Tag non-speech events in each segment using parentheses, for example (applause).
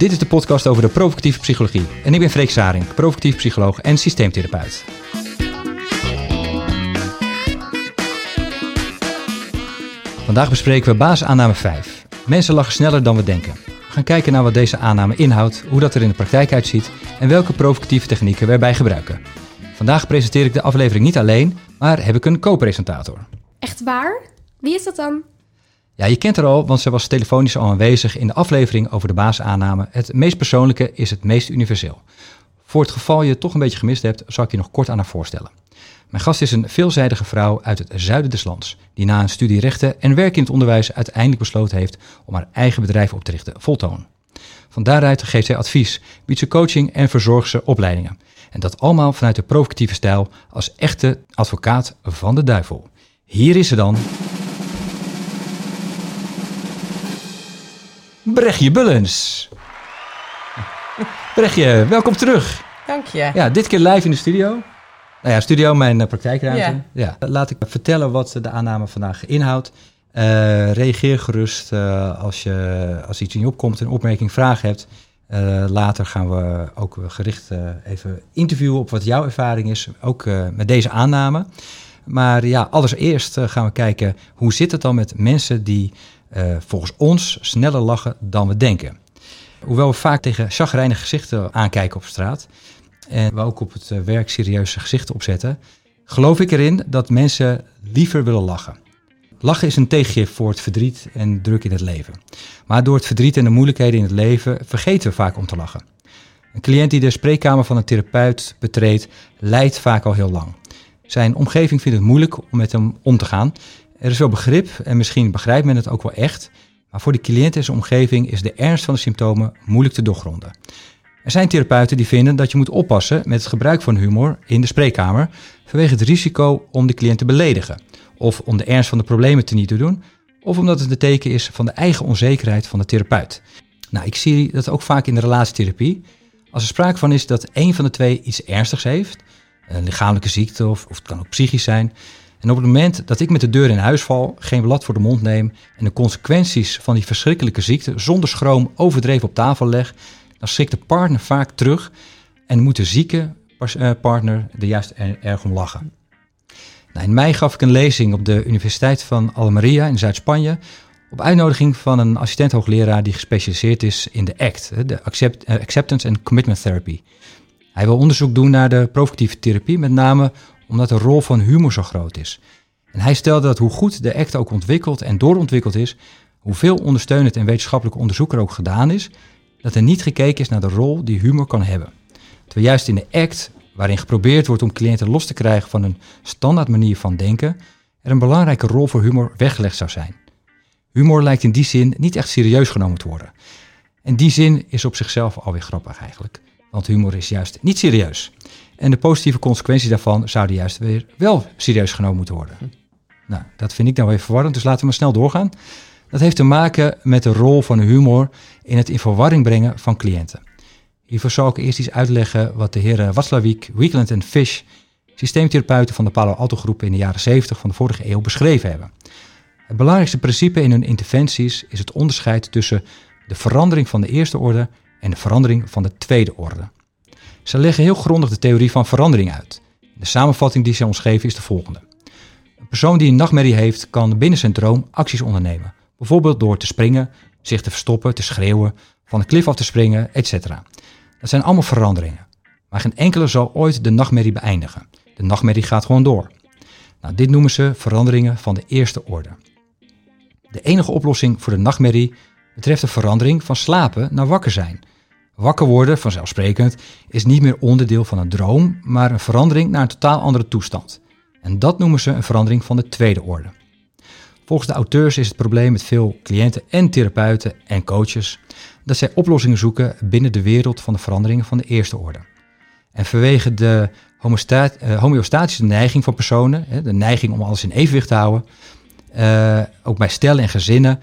Dit is de podcast over de provocatieve psychologie. En ik ben Freek Saring, provocatief psycholoog en systeemtherapeut. Vandaag bespreken we basisaanname 5. Mensen lachen sneller dan we denken. We gaan kijken naar wat deze aanname inhoudt, hoe dat er in de praktijk uitziet en welke provocatieve technieken we erbij gebruiken. Vandaag presenteer ik de aflevering niet alleen, maar heb ik een co-presentator. Echt waar? Wie is dat dan? Ja, je kent haar al, want ze was telefonisch al aanwezig in de aflevering over de basisaanname. Het meest persoonlijke is het meest universeel. Voor het geval je het toch een beetje gemist hebt, zal ik je nog kort aan haar voorstellen. Mijn gast is een veelzijdige vrouw uit het zuiden des lands, die na een studie rechten en werk in het onderwijs uiteindelijk besloten heeft om haar eigen bedrijf op te richten, Voltoon. Van daaruit geeft zij advies, biedt ze coaching en verzorgt ze opleidingen. En dat allemaal vanuit de provocatieve stijl als echte advocaat van de duivel. Hier is ze dan. Brechtje Bullens. Brechtje, welkom terug. Dank je. Ja, dit keer live in de studio. Nou ja, studio, mijn uh, praktijkruimte. Ja. Laat ik vertellen wat de aanname vandaag inhoudt. Uh, reageer gerust uh, als, je, als iets in je opkomt, een opmerking, vraag hebt. later gaan we ook gericht even interviewen op wat jouw ervaring is, ook met deze aanname. Maar ja, allereerst gaan we kijken hoe zit het dan met mensen die volgens ons sneller lachen dan we denken. Hoewel we vaak tegen chagrijnige gezichten aankijken op straat, en we ook op het werk serieuze gezichten opzetten, geloof ik erin dat mensen liever willen lachen. Lachen is een tegengif voor het verdriet en druk in het leven. Maar door het verdriet en de moeilijkheden in het leven vergeten we vaak om te lachen. Een cliënt die de spreekkamer van een therapeut betreedt, lijdt vaak al heel lang. Zijn omgeving vindt het moeilijk om met hem om te gaan. Er is wel begrip en misschien begrijpt men het ook wel echt. Maar voor de cliënt en zijn omgeving is de ernst van de symptomen moeilijk te doorgronden. Er zijn therapeuten die vinden dat je moet oppassen met het gebruik van humor in de spreekkamer vanwege het risico om de cliënt te beledigen, of om de ernst van de problemen te niet te doen, of omdat het een teken is van de eigen onzekerheid van de therapeut. Nou, ik zie dat ook vaak in de relatietherapie. Als er sprake van is dat een van de twee iets ernstigs heeft, een lichamelijke ziekte of, of het kan ook psychisch zijn, en op het moment dat ik met de deur in huis val, geen blad voor de mond neem en de consequenties van die verschrikkelijke ziekte zonder schroom overdreven op tafel leg, dan schrikt de partner vaak terug en moet de zieke eh, partner er juist erg om lachen. Nou, in mei gaf ik een lezing op de Universiteit van Almeria in Zuid-Spanje op uitnodiging van een assistent hoogleraar die gespecialiseerd is in de ACT, de eh, Acceptance and Commitment Therapy. Hij wil onderzoek doen naar de provocatieve therapie, met name omdat de rol van humor zo groot is. En hij stelde dat hoe goed de ACT ook ontwikkeld en doorontwikkeld is, hoeveel ondersteunend en wetenschappelijk onderzoek er ook gedaan is, dat er niet gekeken is naar de rol die humor kan hebben. Terwijl juist in de act, waarin geprobeerd wordt om cliënten los te krijgen van een standaard manier van denken, er een belangrijke rol voor humor weggelegd zou zijn. Humor lijkt in die zin niet echt serieus genomen te worden. En die zin is op zichzelf alweer grappig eigenlijk. Want humor is juist niet serieus. En de positieve consequenties daarvan zouden juist weer wel serieus genomen moeten worden. Nou, dat vind ik nou weer verwarrend, dus laten we maar snel doorgaan. Dat heeft te maken met de rol van humor in het in verwarring brengen van cliënten. Hiervoor zal ik eerst iets uitleggen wat de heren Watzlawick, Weekland en Fish, systeemtherapeuten van de Palo Alto groep in de jaren 70 van de vorige eeuw beschreven hebben. Het belangrijkste principe in hun interventies is het onderscheid tussen de verandering van de eerste orde en de verandering van de tweede orde. Ze leggen heel grondig de theorie van verandering uit. De samenvatting die ze ons geven is de volgende. Een persoon die een nachtmerrie heeft, kan binnen zijn droom acties ondernemen. Bijvoorbeeld door te springen, zich te verstoppen, te schreeuwen, van een klif af te springen, etc. Dat zijn allemaal veranderingen. Maar geen enkele zal ooit de nachtmerrie beëindigen. De nachtmerrie gaat gewoon door. Nou, dit noemen ze veranderingen van de eerste orde. De enige oplossing voor de nachtmerrie betreft de verandering van slapen naar wakker zijn. Wakker worden, vanzelfsprekend, is niet meer onderdeel van een droom, maar een verandering naar een totaal andere toestand. En dat noemen ze een verandering van de tweede orde. Volgens de auteurs is het probleem met veel cliënten en therapeuten en coaches dat zij oplossingen zoeken binnen de wereld van de veranderingen van de eerste orde. En vanwege de uh, homeostatische neiging van personen, de neiging om alles in evenwicht te houden, uh, ook bij stellen en gezinnen,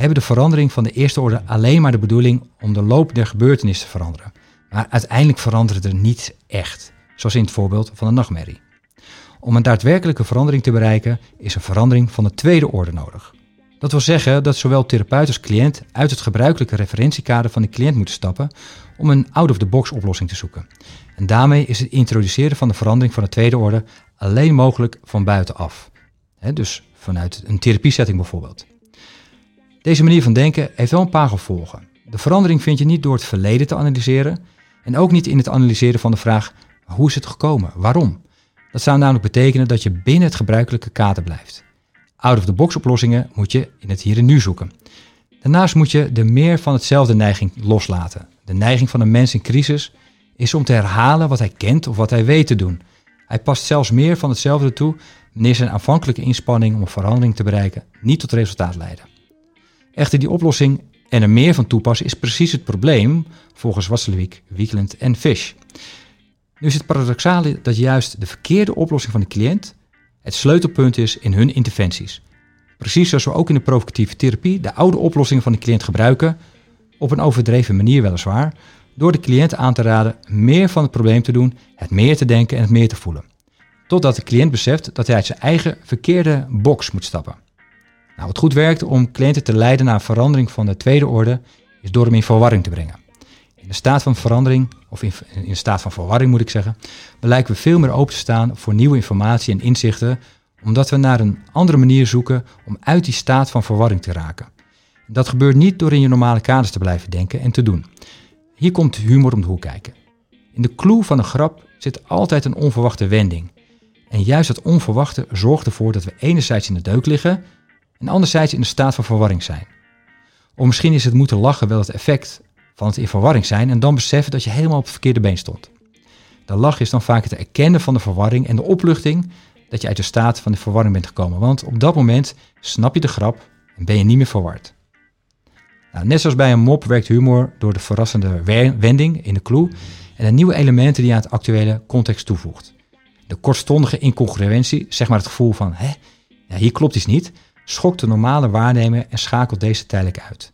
hebben de verandering van de eerste orde alleen maar de bedoeling om de loop der gebeurtenissen te veranderen. Maar uiteindelijk veranderen er niet echt, zoals in het voorbeeld van de nachtmerrie. Om een daadwerkelijke verandering te bereiken is een verandering van de tweede orde nodig. Dat wil zeggen dat zowel therapeut als cliënt uit het gebruikelijke referentiekader van de cliënt moeten stappen om een out-of-the-box oplossing te zoeken. En daarmee is het introduceren van de verandering van de tweede orde alleen mogelijk van buitenaf. dus vanuit een therapiesetting bijvoorbeeld. Deze manier van denken heeft wel een paar gevolgen. De verandering vind je niet door het verleden te analyseren en ook niet in het analyseren van de vraag hoe is het gekomen, waarom. Dat zou namelijk betekenen dat je binnen het gebruikelijke kader blijft. Out-of-the-box oplossingen moet je in het hier en nu zoeken. Daarnaast moet je de meer van hetzelfde neiging loslaten. De neiging van een mens in crisis is om te herhalen wat hij kent of wat hij weet te doen. Hij past zelfs meer van hetzelfde toe wanneer zijn aanvankelijke inspanning om een verandering te bereiken niet tot resultaat leiden. Echter, die oplossing en er meer van toepassen is precies het probleem volgens Wasselewiek, Wiekeland en Fish. Nu is het paradoxale dat juist de verkeerde oplossing van de cliënt het sleutelpunt is in hun interventies. Precies zoals we ook in de provocatieve therapie de oude oplossingen van de cliënt gebruiken, op een overdreven manier weliswaar, door de cliënt aan te raden meer van het probleem te doen, het meer te denken en het meer te voelen. Totdat de cliënt beseft dat hij uit zijn eigen verkeerde box moet stappen. Nou, wat goed werkt om cliënten te leiden naar verandering van de tweede orde, is door hem in verwarring te brengen. In de staat van verandering, of in, in staat van verwarring moet ik zeggen, blijken we veel meer open te staan voor nieuwe informatie en inzichten, omdat we naar een andere manier zoeken om uit die staat van verwarring te raken. Dat gebeurt niet door in je normale kaders te blijven denken en te doen. Hier komt humor om de hoek kijken. In de clue van een grap zit altijd een onverwachte wending. En juist dat onverwachte zorgt ervoor dat we enerzijds in de deuk liggen en anderzijds in de staat van verwarring zijn. Of misschien is het moeten lachen wel het effect van het in verwarring zijn en dan beseffen dat je helemaal op het verkeerde been stond. De lach is dan vaak het erkennen van de verwarring en de opluchting dat je uit de staat van de verwarring bent gekomen. Want op dat moment snap je de grap en ben je niet meer verward. Nou, net zoals bij een mop werkt humor door de verrassende wending in de clue en de nieuwe elementen die aan het actuele context toevoegt. De kortstondige incongruentie, zeg maar het gevoel van, hè, ja, hier klopt iets niet, schokt de normale waarnemer en schakelt deze tijdelijk uit.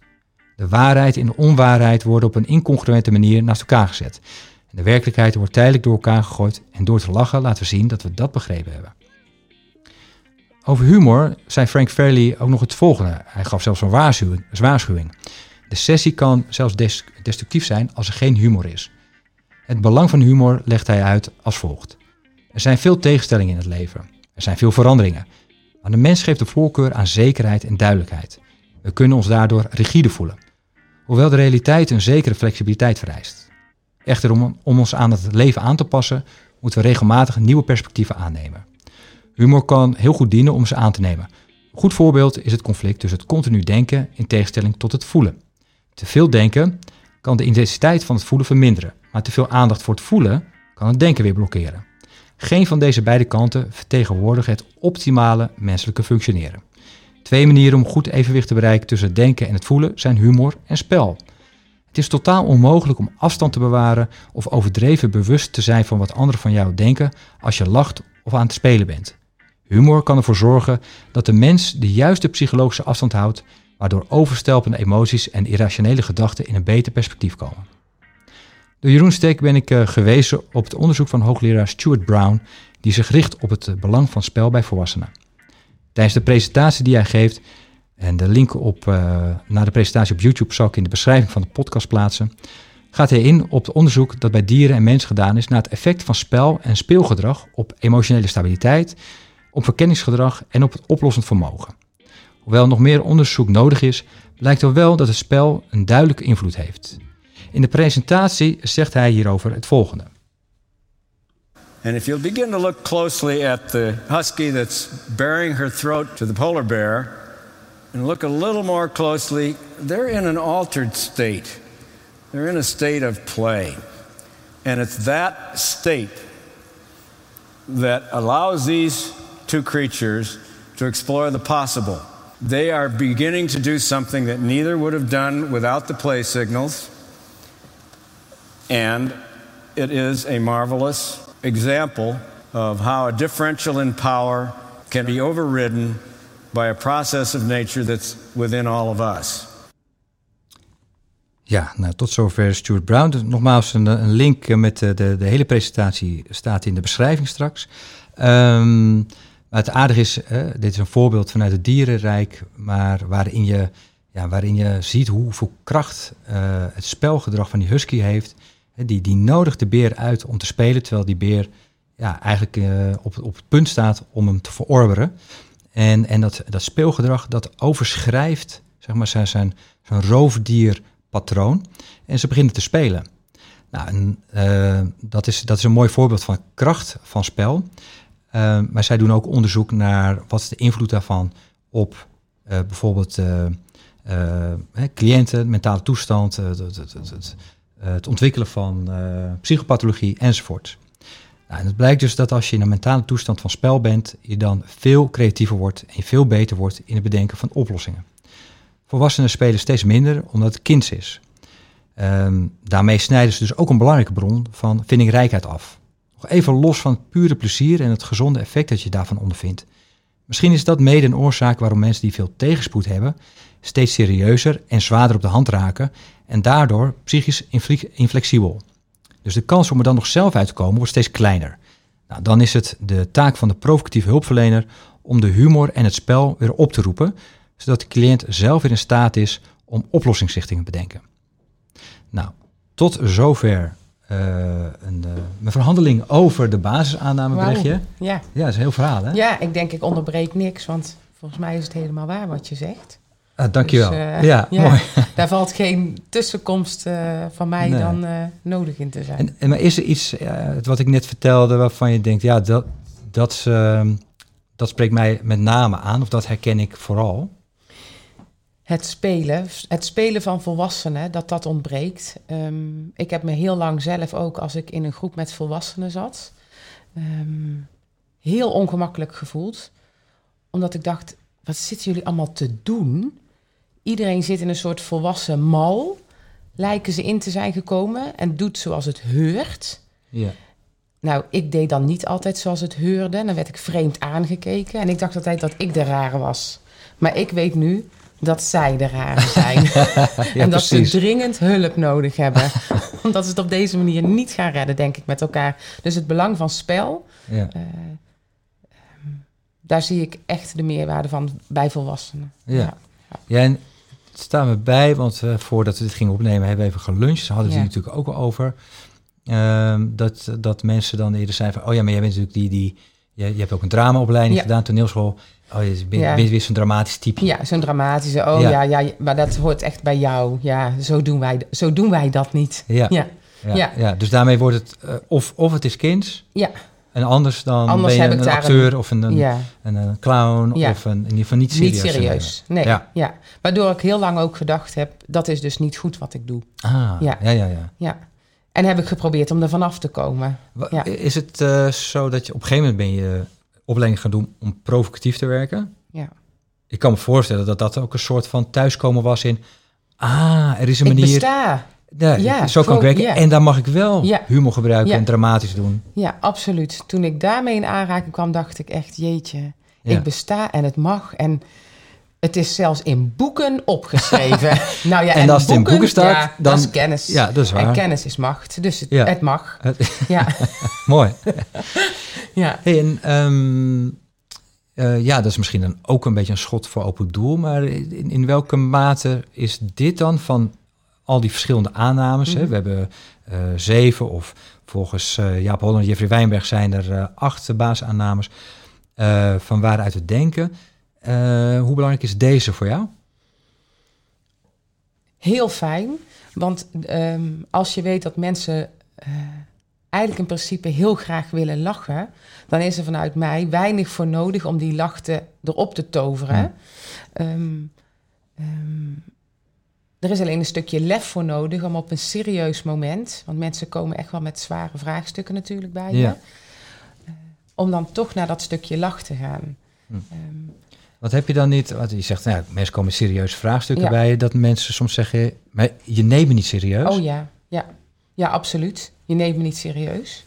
De waarheid en de onwaarheid worden op een incongruente manier naast elkaar gezet. De werkelijkheid wordt tijdelijk door elkaar gegooid en door te lachen laten we zien dat we dat begrepen hebben. Over humor zei Frank Fairley ook nog het volgende. Hij gaf zelfs een waarschuwing. De sessie kan zelfs destructief zijn als er geen humor is. Het belang van humor legt hij uit als volgt. Er zijn veel tegenstellingen in het leven. Er zijn veel veranderingen. Maar de mens geeft de voorkeur aan zekerheid en duidelijkheid. We kunnen ons daardoor rigide voelen. Hoewel de realiteit een zekere flexibiliteit vereist. Echter, om, ons aan het leven aan te passen, moeten we regelmatig nieuwe perspectieven aannemen. Humor kan heel goed dienen om ze aan te nemen. Een goed voorbeeld is het conflict tussen het continu denken in tegenstelling tot het voelen. Te veel denken kan de intensiteit van het voelen verminderen, maar te veel aandacht voor het voelen kan het denken weer blokkeren. Geen van deze beide kanten vertegenwoordigen het optimale menselijke functioneren. Twee manieren om goed evenwicht te bereiken tussen het denken en het voelen zijn humor en spel. Het is totaal onmogelijk om afstand te bewaren of overdreven bewust te zijn van wat anderen van jou denken als je lacht of aan het spelen bent. Humor kan ervoor zorgen dat de mens de juiste psychologische afstand houdt, waardoor overstelpende emoties en irrationele gedachten in een beter perspectief komen. Door Jeroen Steek ben ik uh, gewezen op het onderzoek van hoogleraar Stuart Brown, die zich richt op het belang van spel bij volwassenen. Tijdens de presentatie die hij geeft, en de link op, uh, naar de presentatie op YouTube zal ik in de beschrijving van de podcast plaatsen, gaat hij in op het onderzoek dat bij dieren en mens gedaan is naar het effect van spel en speelgedrag op emotionele stabiliteit, op verkenningsgedrag en op het oplossend vermogen. Hoewel nog meer onderzoek nodig is, blijkt er wel dat het spel een duidelijke invloed heeft. In de presentatie zegt hij hierover het volgende. And if you'll begin to look closely at the husky that's baring her throat to the polar bear, and look a little more closely, they're in an altered state. They're in a state of play. And it's that state that allows these two creatures to explore the possible. They are beginning to do something that neither would have done without the play signals. And it is a marvelous example of how a differential in power can be overridden by a process of nature that's within all of us. Ja, nou, tot zover Stuart Brown. Nogmaals, een, een link met de, de, de, hele presentatie staat in de beschrijving straks. Um, Maar het aardige is, dit is een voorbeeld vanuit het dierenrijk, maar waarin je, ja, waarin je ziet hoeveel kracht het spelgedrag van die husky heeft. Die, die nodigt de beer uit om te spelen, terwijl die beer ja, eigenlijk op, op het punt staat om hem te verorberen. En, en dat, dat speelgedrag, dat overschrijft zeg maar, zijn, zijn, roofdierpatroon. En ze beginnen te spelen. Nou, en, uh, dat, is, dat is een mooi voorbeeld van kracht van spel. Uh, maar zij doen ook onderzoek naar wat is de invloed daarvan op bijvoorbeeld cliënten, mentale toestand, het, het, ontwikkelen van psychopathologie enzovoort. Nou, en het blijkt dus dat als je in een mentale toestand van spel bent, je dan veel creatiever wordt en je veel beter wordt in het bedenken van oplossingen. Volwassenen spelen steeds minder omdat het kind is. Um, daarmee snijden ze dus ook een belangrijke bron van vindingrijkheid af. Nog even los van het pure plezier en het gezonde effect dat je daarvan ondervindt. Misschien is dat mede een oorzaak waarom mensen die veel tegenspoed hebben, steeds serieuzer en zwaarder op de hand raken en daardoor psychisch inflexibel. Dus de kans om er dan nog zelf uit te komen wordt steeds kleiner. Nou, dan is het de taak van de provocatieve hulpverlener om de humor en het spel weer op te roepen, zodat de cliënt zelf weer in staat is om oplossingsrichtingen te bedenken. Nou, tot zover uh, een, uh, mijn verhandeling over de basisaannameberichtje. Wow. Ja. ja, dat is een heel verhaal, hè? Ja, ik denk ik onderbreek niks, want volgens mij is het helemaal waar wat je zegt. Ah, dankjewel. Dus, uh, ja, ja, mooi. (laughs) Daar valt geen tussenkomst van mij nee. dan nodig in te zijn. En, en, maar is er iets, wat ik net vertelde, waarvan je denkt, ja, dat, dat, ehm, dat spreekt mij met name aan, of dat herken ik vooral? het spelen, het spelen van volwassenen, dat dat ontbreekt. Um, ik heb me heel lang zelf ook, als ik in een groep met volwassenen zat, um, heel ongemakkelijk gevoeld. Omdat ik dacht, wat zitten jullie allemaal te doen? Iedereen zit in een soort volwassen mal, lijken ze in te zijn gekomen en doet zoals het heurt. Ja. Nou, ik deed dan niet altijd zoals het heurde. Dan werd ik vreemd aangekeken. En ik dacht altijd dat ik de rare was. Maar ik weet nu, dat zij de rare zijn. (laughs) (laughs) en dat ze dringend hulp nodig hebben. (laughs) Omdat ze het op deze manier niet gaan redden, denk ik, met elkaar. Dus het belang van spel, ja. Uh, daar zie ik echt de meerwaarde van bij volwassenen. Ja, ja. ja en het staat me bij, want uh, voordat we dit gingen opnemen, hebben we even geluncht. Ze hadden het ja. natuurlijk ook al over. Uh, dat, dat mensen dan eerder zijn van, oh ja, maar jij bent natuurlijk die, die je, je hebt ook een dramaopleiding gedaan, toneelschool. Oh, je bent, ja. weer zo'n dramatisch type. Ja, zo'n dramatische. Oh ja. ja. maar dat hoort echt bij jou. Ja, zo doen wij, zo doen wij dat niet. Ja. Ja. Ja. ja. dus daarmee wordt het uh, of, of het is kind. Ja. En anders dan anders ben je een, een acteur een, of een, een, een, een clown of een, in ieder geval niet serieus. Niet serieus, nee. Ja. ja. Waardoor ik heel lang ook gedacht heb, dat is dus niet goed wat ik doe. Ah, ja, ja, ja. ja. ja. En heb ik geprobeerd om er vanaf te komen. Ja. Is het uh, zo dat je op een gegeven moment ben je opleiding gaan doen om provocatief te werken? Ja. Ik kan me voorstellen dat dat ook een soort van thuiskomen was in... Ah, er is een manier... Ik besta. Ja, ja zo kan ik werken. En daar mag ik wel ja. humor gebruiken en dramatisch doen. Ja, absoluut. Toen ik daarmee in aanraking kwam, dacht ik echt... Jeetje, ik besta en het mag. En het is zelfs in boeken opgeschreven. (laughs) nou ja, en, en als het in boeken staat, ja, dan dat is kennis. Ja, dat is waar. En kennis is macht, dus het, ja. het mag. (laughs) ja. (laughs) Mooi. ja. Hey, en um, uh, ja, dat is misschien dan ook een beetje een schot voor open doel, maar in, in welke mate is dit dan van al die verschillende aannames? Mm -hmm. hè? We hebben uh, zeven of volgens uh, Jaap Holland en Jeffrey Wijnberg zijn er acht basisaannames van waaruit we denken. Hoe belangrijk is deze voor jou? Heel fijn, want um, als je weet dat mensen eigenlijk in principe heel graag willen lachen, dan is er vanuit mij weinig voor nodig om die lach te, erop te toveren. Ja. Um, um, er is alleen een stukje lef voor nodig om op een serieus moment, want mensen komen echt wel met zware vraagstukken natuurlijk bij je, ja. uh, om dan toch naar dat stukje lach te gaan. Hm. Wat heb je dan niet? Want je zegt, nou, mensen komen serieuze vraagstukken ja. bij je, dat mensen soms zeggen, maar je neemt me niet serieus. Oh ja, ja, ja, absoluut. Je neemt me niet serieus.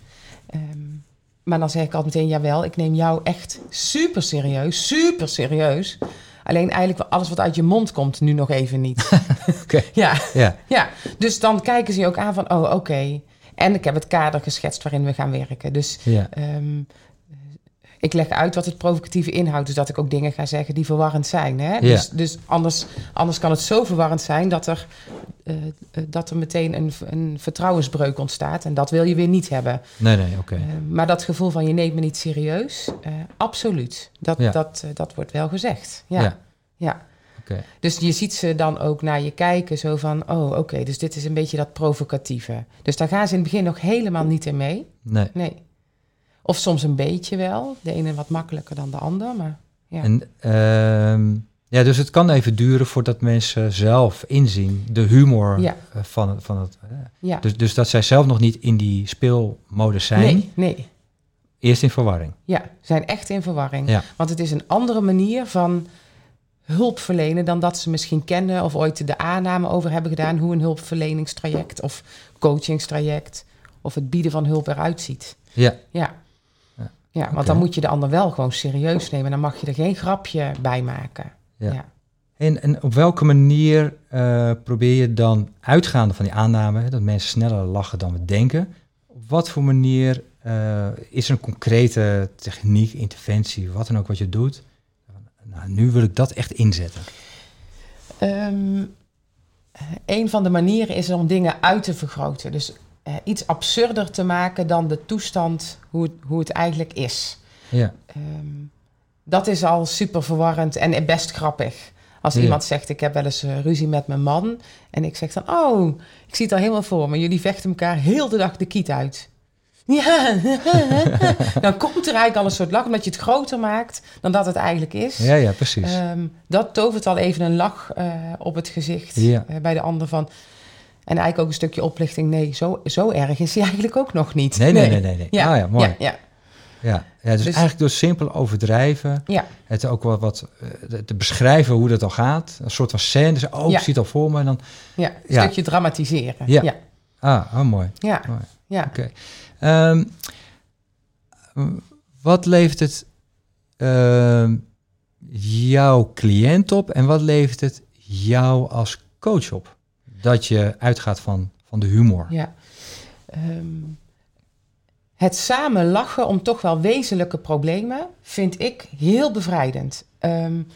Um, maar dan zeg ik altijd meteen, jawel, ik neem jou echt super serieus, super serieus. Alleen eigenlijk alles wat uit je mond komt, nu nog even niet. (laughs) okay. ja. ja. ja, dus dan kijken ze je ook aan van, oh, oké. Okay. En ik heb het kader geschetst waarin we gaan werken. Dus ja. um, ik leg uit wat het provocatieve inhoudt. Dus dat ik ook dingen ga zeggen die verwarrend zijn. Hè? Dus, dus anders, anders kan het zo verwarrend zijn dat er, uh, dat er meteen een, een vertrouwensbreuk ontstaat. En dat wil je weer niet hebben. Nee, nee, oké. Uh, maar dat gevoel van je neemt me niet serieus, absoluut. Dat, dat, dat wordt wel gezegd. Ja. ja. ja. Okay. Dus je ziet ze dan ook naar je kijken, zo van: oh, oké, dus dit is een beetje dat provocatieve. Dus daar gaan ze in het begin nog helemaal niet in mee. Nee. nee. Of soms een beetje wel. De ene wat makkelijker dan de ander. Maar, ja. En, uh, ja, dus het kan even duren voordat mensen zelf inzien de humor ja. Eh, van, het. Van het uh, ja. dus, dus dat zij zelf nog niet in die speelmodus zijn. Nee, nee. Eerst in verwarring. Ja, zijn echt in verwarring. Ja. Want het is een andere manier van hulp verlenen dan dat ze misschien kennen of ooit de aanname over hebben gedaan hoe een hulpverleningstraject of coachingstraject of het bieden van hulp eruit ziet. Ja. Ja. Ja, want dan moet je de ander wel gewoon serieus nemen. Dan mag je er geen grapje bij maken. Ja. En, en op welke manier uh, probeer je dan uitgaande van die aanname, dat mensen sneller lachen dan we denken, op wat voor manier uh, is er een concrete techniek, interventie, wat dan ook wat je doet? Nou, nu wil ik dat echt inzetten. Um, een van de manieren is om dingen uit te vergroten. Dus uh, iets absurder te maken dan de toestand hoe het, hoe het eigenlijk is. Ja. Um, dat is al super verwarrend en best grappig. Als iemand zegt, ik heb wel eens uh, ruzie met mijn man. En ik zeg dan, oh, ik zie het al helemaal voor me. Jullie vechten elkaar heel de dag de kiet uit. (laughs) Ja, (laughs) dan komt er eigenlijk al een soort lach, omdat je het groter maakt dan dat het eigenlijk is. Ja, ja, precies. Um, dat tovert al even een lach uh, op het gezicht ja. bij de ander van... En eigenlijk ook een stukje oplichting. Nee, zo, zo erg is hij (laughs) eigenlijk ook nog niet. Nee, nee, nee. nee, nee. Ja, ah, ja mooi. Ja, ja. Ja, ja dus, dus, eigenlijk door simpel overdrijven, ja. het ook wat, wat uh, te beschrijven hoe dat al gaat. Een soort van scène. Dus, oh, ik zie het al voor me. Dan, ja, een stukje dramatiseren. Ja. ja. Ah, oh, mooi. Ja. Mooi. ja. Oké. Okay. Um, wat levert het uh, jouw cliënt op en wat levert het jou als coach op? Dat je uitgaat van, van de humor. Ja. Um, het samen lachen om toch wel wezenlijke problemen vind ik heel bevrijdend. Um,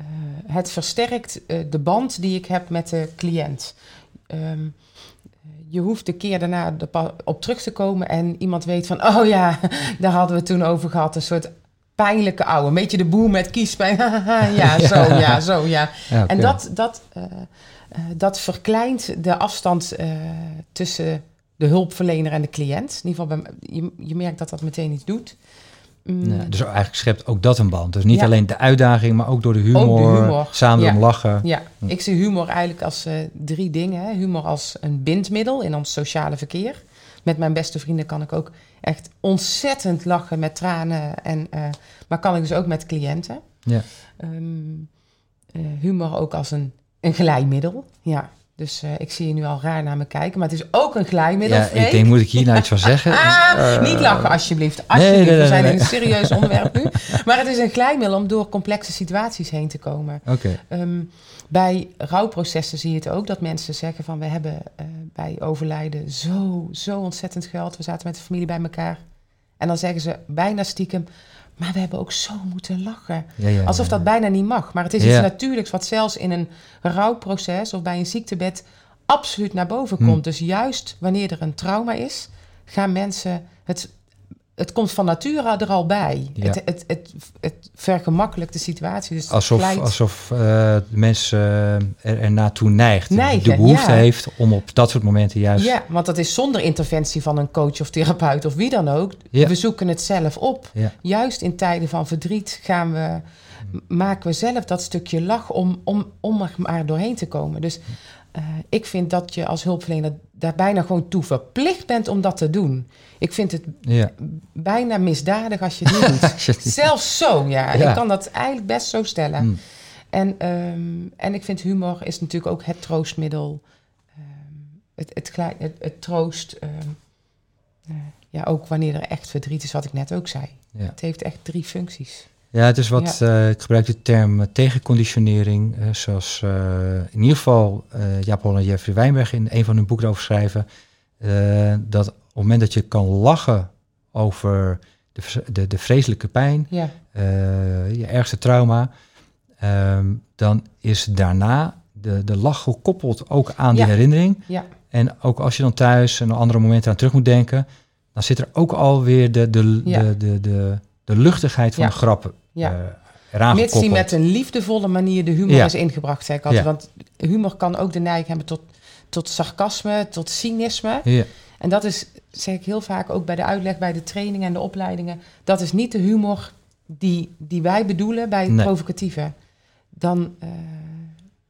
uh, het versterkt uh, de band die ik heb met de cliënt. Um, je hoeft de keer daarna op terug te komen en iemand weet van, oh ja, (laughs) daar hadden we het toen over gehad. Een soort pijnlijke ouwe. Een beetje de boer met kiespijn. (laughs) (laughs) ja, zo, ja, zo, ja. ja okay. En dat, dat, uh, uh, dat verkleint de afstand uh, tussen de hulpverlener en de cliënt. In ieder geval, bij, je, je merkt dat dat meteen iets doet. Mm. Ja, dus eigenlijk schept ook dat een band. Dus niet ja. alleen de uitdaging, maar ook door de humor, ook de humor. samen ja. om lachen. Ja, hm. ik zie humor eigenlijk als drie dingen. Humor als een bindmiddel in ons sociale verkeer. Met mijn beste vrienden kan ik ook echt ontzettend lachen met tranen. En, uh, maar kan ik dus ook met cliënten. Ja. Um, uh, humor ook als een, een glijmiddel. Ja. Dus uh, ik zie je nu al raar naar me kijken. Maar het is ook een glijmiddel. Ja, ik denk, moet ik hier nou iets van zeggen? (laughs) ah, niet lachen, alsjeblieft. Alsjeblieft, nee, nee, nee, we zijn in een serieus (laughs) onderwerp nu. Maar het is een glijmiddel om door complexe situaties heen te komen. Okay. Um, bij rouwprocessen zie je het ook dat mensen zeggen van... we hebben uh, bij overlijden zo, zo ontzettend geld. We zaten met de familie bij elkaar. En dan zeggen ze bijna stiekem... Maar we hebben ook zo moeten lachen. Ja, ja, Alsof dat bijna niet mag. Maar het is iets natuurlijks wat zelfs in een rouwproces of bij een ziektebed absoluut naar boven komt. Hm. Dus juist wanneer er een trauma is, gaan mensen het. Het komt van nature er al bij. Het, het, het, het, vergemakkelijkt de situatie. Dus alsof alsof uh, de mensen er, er naartoe neigt. Neigen, de behoefte heeft om op dat soort momenten juist... Ja, want dat is zonder interventie van een coach of therapeut of wie dan ook. We zoeken het zelf op. Juist in tijden van verdriet gaan we, maken we zelf dat stukje lach om, om, om er maar doorheen te komen. Dus uh, ik vind dat je als hulpverlener daar bijna gewoon toe verplicht bent om dat te doen. Ik vind het ja. bijna misdadig als je het (laughs) niet doet. Zelfs zo, ja. ja. Ik kan dat eigenlijk best zo stellen. Mm. En, um, en ik vind humor is natuurlijk ook het troostmiddel. Um, het, het, het, het, troost. Um, uh, ja, ook wanneer er echt verdriet is, wat ik net ook zei. Ja. Het heeft echt drie functies. Ja, het is wat, ja. uh, ik gebruik de term tegenconditionering, uh, zoals uh, in ieder geval Jaap Hol en Jeffrey Wijnberg in een van hun boeken over schrijven, dat op het moment dat je kan lachen over de, de, de vreselijke pijn, Ja. eh, je ergste trauma, ehm, dan is daarna de, de lach gekoppeld ook aan die Ja. herinnering. Ja. En ook als je dan thuis en andere momenten aan terug moet denken, dan zit er ook alweer de, de, de, de, de, de luchtigheid van de grappen Ja. eraan Mits die met een liefdevolle manier de humor is ingebracht, zeg ik altijd. Want humor kan ook de neiging hebben tot, tot sarcasme, tot cynisme. Ja, En dat is, zeg ik heel vaak ook bij de uitleg, bij de trainingen en de opleidingen. Dat is niet de humor die, die wij bedoelen bij het Nee. provocatieve. Dan, eh,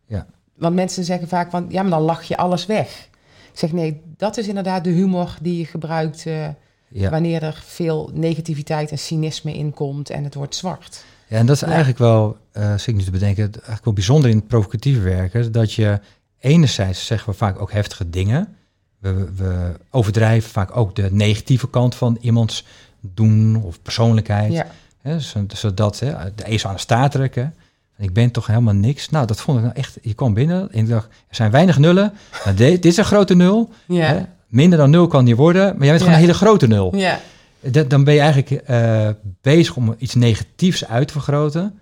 Ja. Want mensen zeggen vaak van, ja, maar dan lach je alles weg. Ik zeg nee, dat is inderdaad de humor die je gebruikt eh, ja. wanneer er veel negativiteit en cynisme in komt en het wordt zwart. Ja, en dat is Ja. eigenlijk wel, zit ik nu te bedenken, eigenlijk wel bijzonder in het provocatieve werken, dat je enerzijds zeggen we vaak ook heftige dingen. We, we overdrijven vaak ook de negatieve kant van iemands doen of persoonlijkheid. Ja, Hè, zo- zodat hè, de ezel aan de staart trekken. Ik ben toch helemaal niks. Nou, dat vond ik nou echt. Je kwam binnen en ik dacht, er zijn weinig nullen. De- dit is een grote nul. ja? Minder dan nul kan niet worden, maar jij bent gewoon een hele grote nul. ja, Dat, dan ben je eigenlijk eh, bezig om iets negatiefs uit te vergroten.